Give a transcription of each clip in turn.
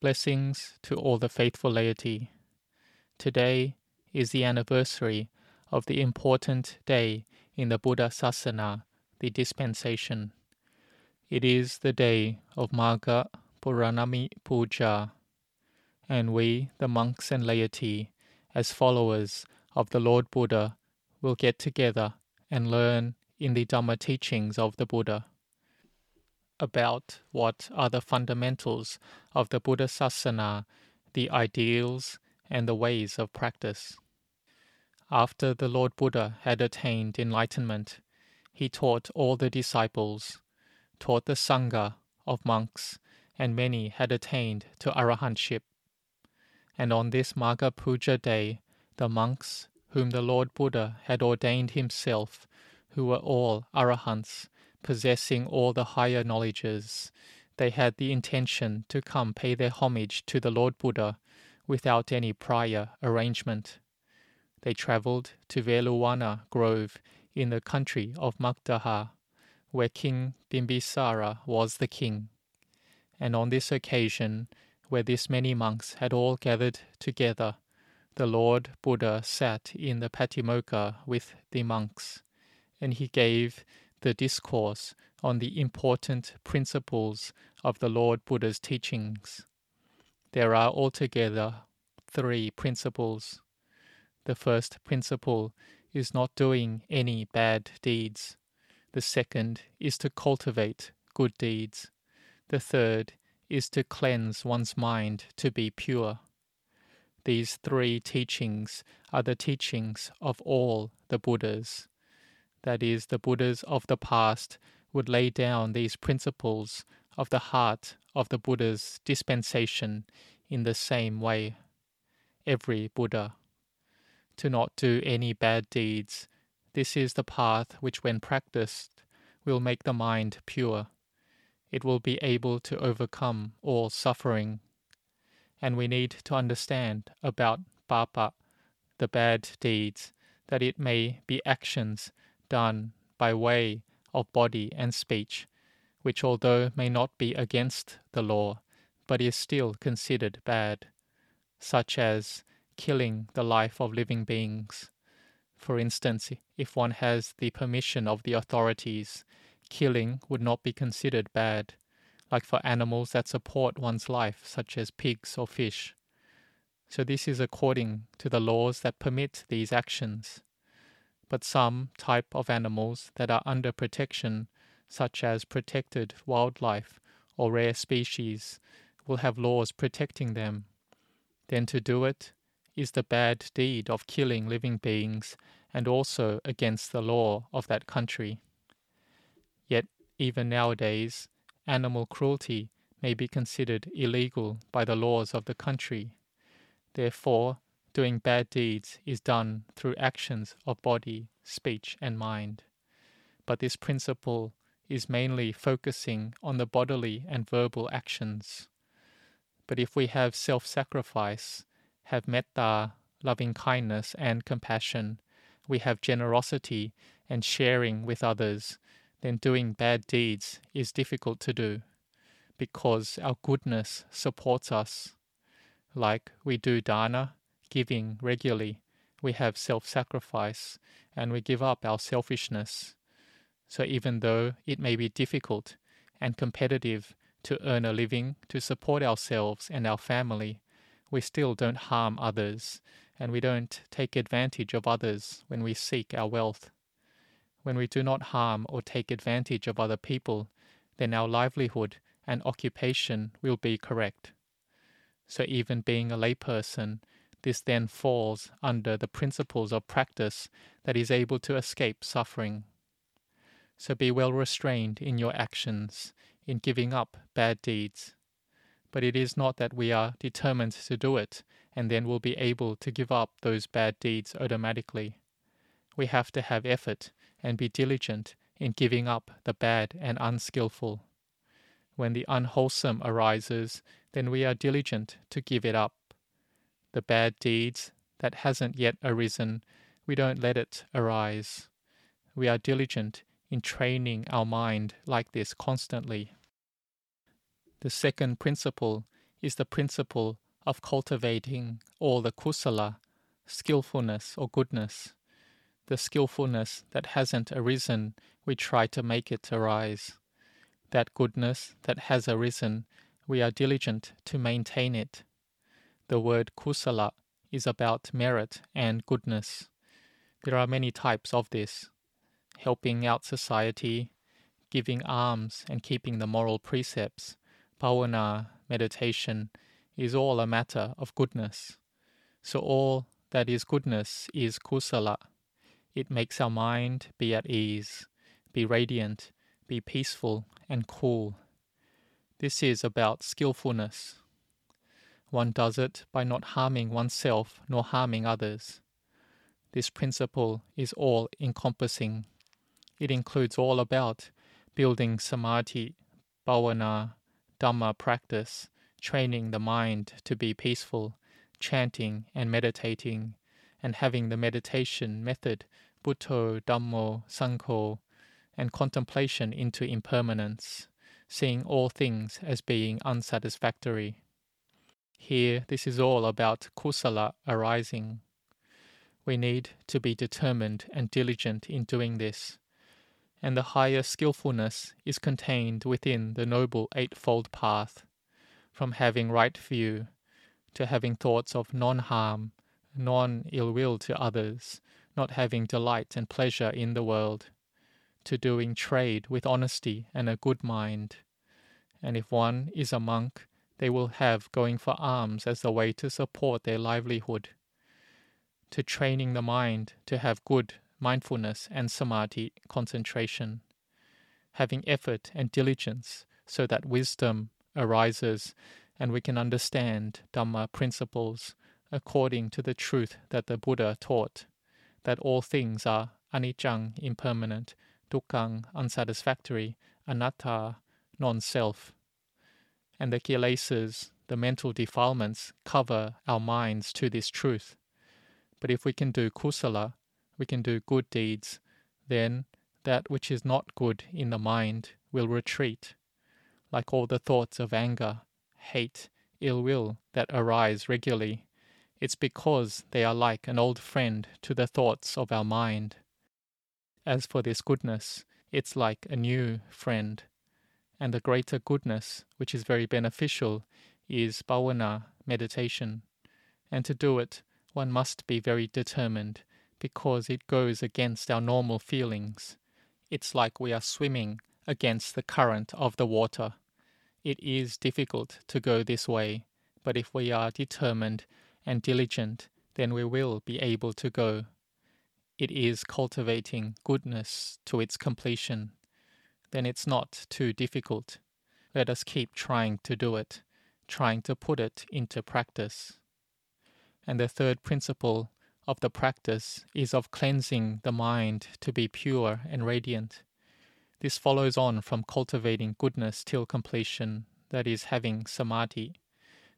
Blessings to all the faithful laity. Today is the anniversary of the important day in the Buddha Sasana, the dispensation. It is the day of Magha Puranami Puja, and we, the monks and laity, as followers of the Lord Buddha, will get together and learn in the Dhamma teachings of the Buddha about what are the fundamentals of the Buddha Sasana, the ideals and the ways of practice. After the Lord Buddha had attained enlightenment, he taught all the disciples, taught the Sangha of monks, and many had attained to arahantship. And on this Magha Puja day, the monks whom the Lord Buddha had ordained himself, who were all arahants, possessing all the higher knowledges, they had the intention to come pay their homage to the Lord Buddha without any prior arrangement. They travelled to Veluwana Grove in the country of Magadha, where King Bimbisara was the king. And on this occasion, where this many monks had all gathered together, the Lord Buddha sat in the Patimokkha with the monks, and he gave the discourse on the important principles of the Lord Buddha's teachings. There are altogether three principles. The first principle is not doing any bad deeds. The second is to cultivate good deeds. The third is to cleanse one's mind to be pure. These three teachings are the teachings of all the Buddhas that is, the Buddhas of the past, would lay down these principles of the heart of the Buddha's dispensation in the same way. Every Buddha. To not do any bad deeds, this is the path which, when practiced, will make the mind pure. It will be able to overcome all suffering. And we need to understand about papa, the bad deeds, that it may be actions done by way of body and speech, which although may not be against the law, but is still considered bad, such as killing the life of living beings. For instance, if one has the permission of the authorities, killing would not be considered bad, like for animals that support one's life, such as pigs or fish. So, this is according to the laws that permit these actions but some type of animals that are under protection, such as protected wildlife or rare species, will have laws protecting them. Then to do it is the bad deed of killing living beings and also against the law of that country. Yet, even nowadays, animal cruelty may be considered illegal by the laws of the country. Therefore, doing bad deeds is done through actions of body, speech, and mind. But this principle is mainly focusing on the bodily and verbal actions. But if we have self sacrifice, have metta, loving kindness, and compassion, we have generosity and sharing with others, then doing bad deeds is difficult to do because our goodness supports us. Like we do dana, giving regularly, we have self sacrifice and we give up our selfishness. So, even though it may be difficult and competitive to earn a living to support ourselves and our family, we still don't harm others and we don't take advantage of others when we seek our wealth. When we do not harm or take advantage of other people, then our livelihood and occupation will be correct. So, even being a layperson, this then falls under the principles of practice that is able to escape suffering. So be well restrained in your actions, in giving up bad deeds. But it is not that we are determined to do it and then will be able to give up those bad deeds automatically. We have to have effort and be diligent in giving up the bad and unskilful. When the unwholesome arises, then we are diligent to give it up the bad deeds that hasn't yet arisen, we don't let it arise. We are diligent in training our mind like this constantly. The second principle is the principle of cultivating all the kusala, skillfulness or goodness. The skillfulness that hasn't arisen, we try to make it arise. That goodness that has arisen, we are diligent to maintain it. The word kusala is about merit and goodness. There are many types of this helping out society, giving alms, and keeping the moral precepts, bhavana, meditation, is all a matter of goodness. So all that is goodness is kusala. It makes our mind be at ease, be radiant, be peaceful and cool. This is about skillfulness. One does it by not harming oneself nor harming others. This principle is all encompassing. It includes all about building samadhi, bhavana, dhamma practice, training the mind to be peaceful, chanting and meditating, and having the meditation method Buddho, Dhammo, Sangho, and contemplation into impermanence, seeing all things as being unsatisfactory. Here, this is all about kusala arising. We need to be determined and diligent in doing this, and the higher skillfulness is contained within the Noble Eightfold Path from having right view to having thoughts of non harm, non ill will to others, not having delight and pleasure in the world, to doing trade with honesty and a good mind. And if one is a monk, they will have going for alms as a way to support their livelihood, to training the mind to have good mindfulness and samadhi concentration, having effort and diligence so that wisdom arises and we can understand Dhamma principles according to the truth that the Buddha taught, that all things are anicca, impermanent, dukkha, unsatisfactory, anatta, non-self. And the kilesas, the mental defilements, cover our minds to this truth. But if we can do kusala, we can do good deeds, then that which is not good in the mind will retreat like all the thoughts of anger, hate, ill will that arise regularly. It's because they are like an old friend to the thoughts of our mind. As for this goodness, it's like a new friend. And the greater goodness, which is very beneficial, is bhavana, meditation. And to do it, one must be very determined, because it goes against our normal feelings. It's like we are swimming against the current of the water. It is difficult to go this way, but if we are determined and diligent, then we will be able to go. It is cultivating goodness to its completion. Then it's not too difficult. Let us keep trying to do it, trying to put it into practice. And the third principle of the practice is of cleansing the mind to be pure and radiant. This follows on from cultivating goodness till completion, that is, having samadhi.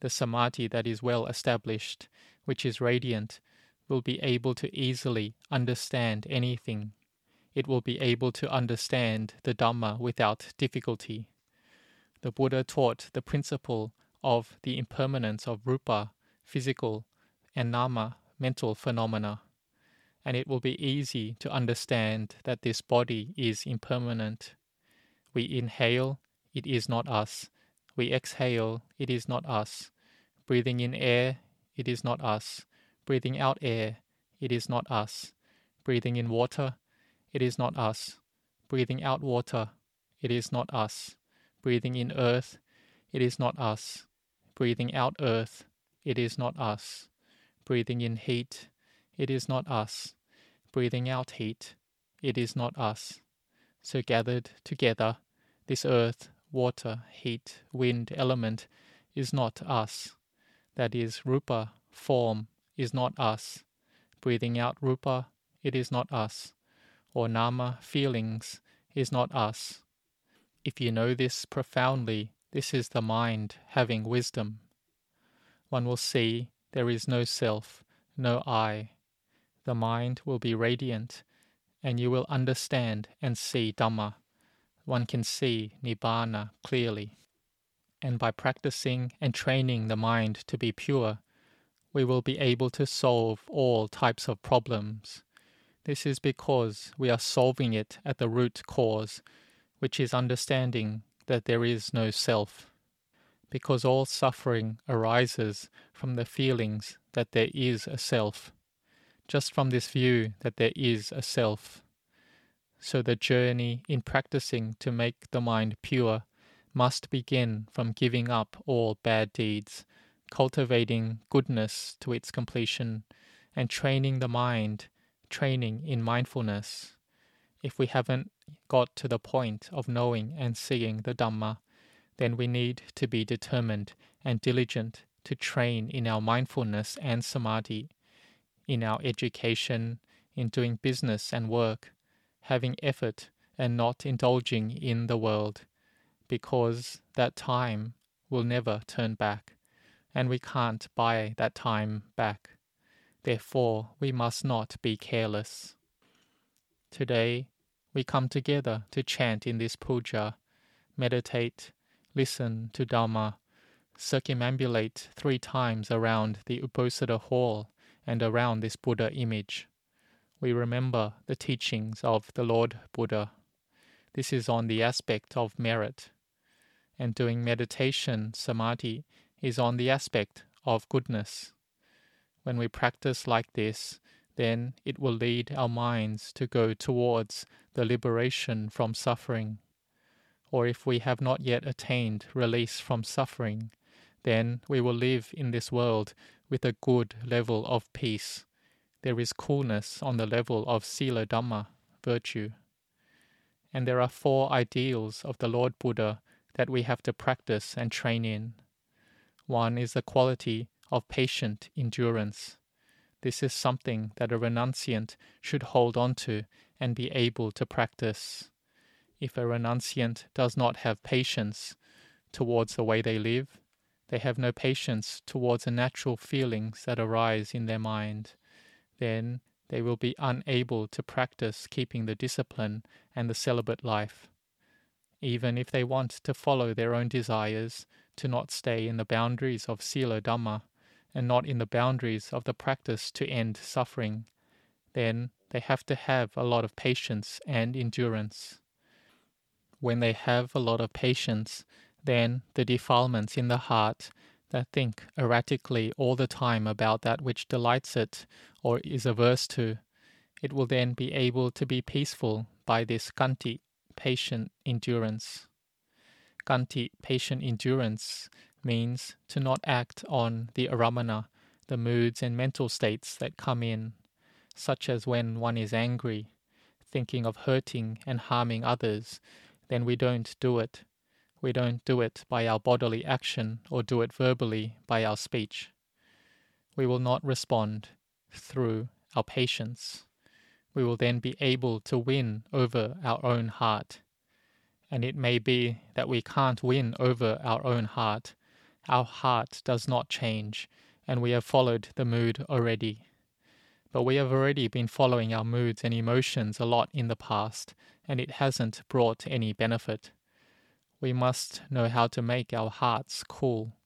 The samadhi that is well established, which is radiant, will be able to easily understand anything. It will be able to understand the Dhamma without difficulty. The Buddha taught the principle of the impermanence of rupa, physical, and nama, mental phenomena and it will be easy to understand that this body is impermanent. We inhale, it is not us. We exhale, it is not us. Breathing in air, it is not us. Breathing out air, it is not us. Breathing in water, it is not us. Breathing out water, it is not us. Breathing in earth, it is not us. Breathing out earth, it is not us. Breathing in heat, it is not us. Breathing out heat, it is not us. So gathered together, this earth, water, heat, wind element is not us. That is, rupa, form, is not us. Breathing out rupa, it is not us. Or nama, feelings, is not us. If you know this profoundly, this is the mind having wisdom. One will see there is no self, no I, the mind will be radiant, and you will understand and see Dhamma. One can see Nibbana clearly. And by practicing and training the mind to be pure, we will be able to solve all types of problems. This is because we are solving it at the root cause, which is understanding that there is no self. Because all suffering arises from the feelings that there is a self, just from this view that there is a self. So the journey in practicing to make the mind pure must begin from giving up all bad deeds cultivating goodness to its completion, and training the mind, training in mindfulness. If we haven't got to the point of knowing and seeing the Dhamma, then we need to be determined and diligent to train in our mindfulness and samadhi, in our education, in doing business and work, having effort and not indulging in the world, because that time will never turn back and we can't buy that time back. Therefore, we must not be careless. Today, we come together to chant in this puja, meditate, listen to Dhamma, circumambulate three times around the Uposatha hall and around this Buddha image. We remember the teachings of the Lord Buddha. This is on the aspect of merit. And doing meditation, samadhi, is on the aspect of goodness. When we practice like this, then it will lead our minds to go towards the liberation from suffering. Or if we have not yet attained release from suffering, then we will live in this world with a good level of peace. There is coolness on the level of Sila Dhamma, virtue. And there are four ideals of the Lord Buddha that we have to practice and train in. One is the quality of patient endurance. This is something that a renunciant should hold on to and be able to practice. If a renunciant does not have patience towards the way they live, they have no patience towards the natural feelings that arise in their mind, then they will be unable to practice keeping the discipline and the celibate life. Even if they want to follow their own desires, to not stay in the boundaries of Sila Dhamma and not in the boundaries of the practice to end suffering, then they have to have a lot of patience and endurance. When they have a lot of patience, then the defilements in the heart that think erratically all the time about that which delights it or is averse to, it will then be able to be peaceful by this khanti, patient endurance. Khanti, patient endurance, means to not act on the aramana, the moods and mental states that come in, such as when one is angry, thinking of hurting and harming others, then we don't do it. We don't do it by our bodily action or do it verbally by our speech. We will not respond through our patience. We will then be able to win over our own heart and it may be that we can't win over our own heart. Our heart does not change, and we have followed the mood already. But we have already been following our moods and emotions a lot in the past, and it hasn't brought any benefit. We must know how to make our hearts cool,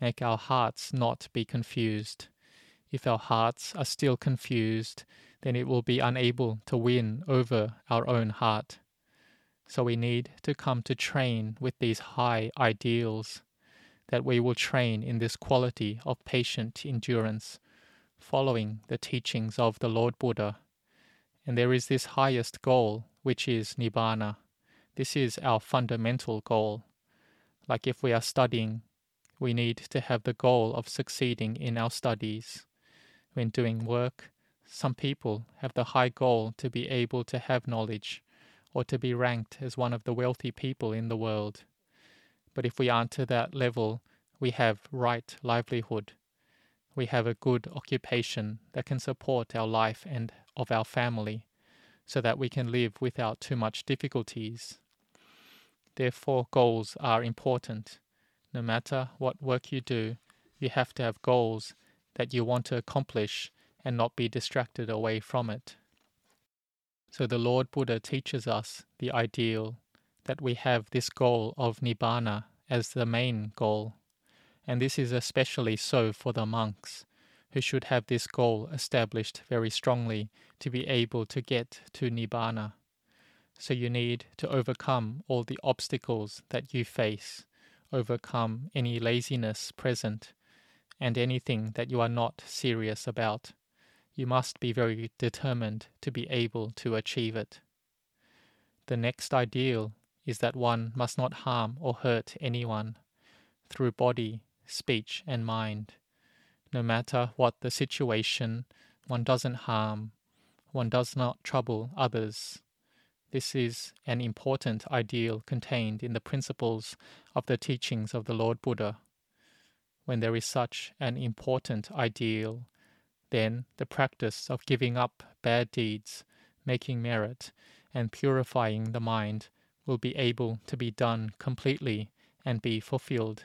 make our hearts not be confused. If our hearts are still confused, then it will be unable to win over our own heart. So we need to come to train with these high ideals, that we will train in this quality of patient endurance, following the teachings of the Lord Buddha. And there is this highest goal, which is Nibbana. This is our fundamental goal. Like if we are studying, we need to have the goal of succeeding in our studies. When doing work, some people have the high goal to be able to have knowledge or to be ranked as one of the wealthy people in the world. But if we aren't to that level, we have right livelihood. We have a good occupation that can support our life and of our family, so that we can live without too much difficulties. Therefore, goals are important. No matter what work you do, you have to have goals that you want to accomplish and not be distracted away from it. So the Lord Buddha teaches us the ideal that we have this goal of Nibbana as the main goal, and this is especially so for the monks, who should have this goal established very strongly to be able to get to Nibbana. So you need to overcome all the obstacles that you face, overcome any laziness present, and anything that you are not serious about. You must be very determined to be able to achieve it. The next ideal is that one must not harm or hurt anyone through body, speech, and mind. No matter what the situation, one doesn't harm, one does not trouble others. This is an important ideal contained in the principles of the teachings of the Lord Buddha. When there is such an important ideal, then the practice of giving up bad deeds, making merit, and purifying the mind will be able to be done completely and be fulfilled.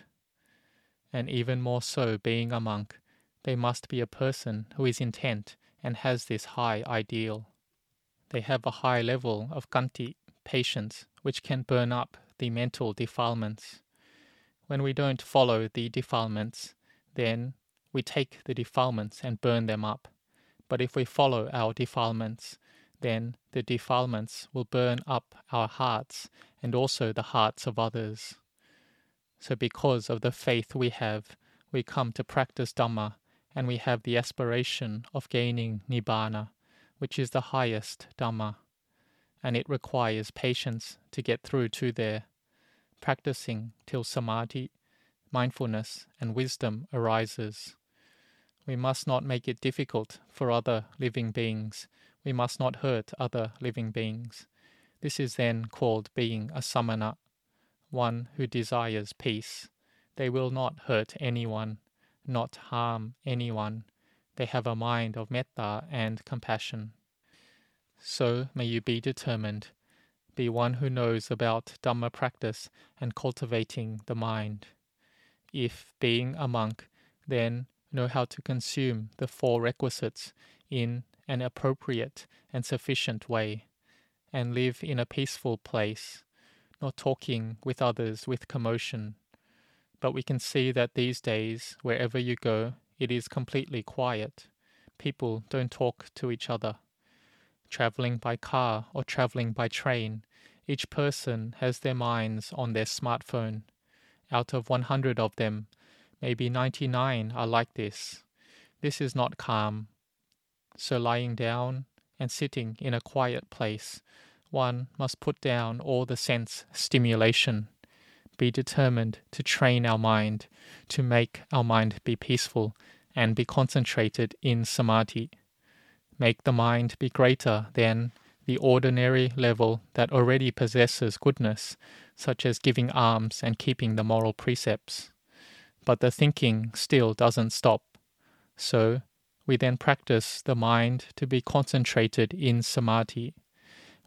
And even more so, being a monk, they must be a person who is intent and has this high ideal. They have a high level of khanti, patience, which can burn up the mental defilements. When we don't follow the defilements, then we take the defilements and burn them up. But if we follow our defilements, then the defilements will burn up our hearts and also the hearts of others. So, because of the faith we have, we come to practice Dhamma and we have the aspiration of gaining Nibbana, which is the highest Dhamma, and it requires patience to get through to there, practicing till samadhi, mindfulness, and wisdom arises. We must not make it difficult for other living beings we must not hurt other living beings. This is then called being a samana, one who desires peace. They will not hurt anyone, not harm anyone. They have a mind of metta and compassion. So may you be determined. Be one who knows about Dhamma practice and cultivating the mind. If, being a monk, then know how to consume the four requisites in an appropriate and sufficient way, and live in a peaceful place, not talking with others with commotion. But we can see that these days, wherever you go, it is completely quiet. People don't talk to each other. Traveling by car or traveling by train, each person has their minds on their smartphone. Out of 100 of them, maybe 99 are like this. This is not calm, so lying down and sitting in a quiet place, one must put down all the sense stimulation, be determined to train our mind, to make our mind be peaceful and be concentrated in samadhi. Make the mind be greater than the ordinary level that already possesses goodness, such as giving alms and keeping the moral precepts. But the thinking still doesn't stop. So we then practice the mind to be concentrated in samadhi,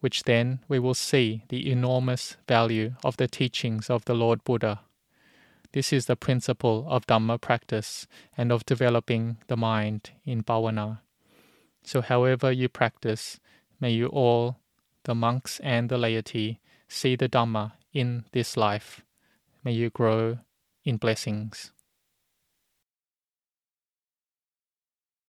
which then we will see the enormous value of the teachings of the Lord Buddha. This is the principle of Dhamma practice and of developing the mind in bhavana. So, however you practice, may you all, the monks and the laity, see the Dhamma in this life. May you grow in blessings.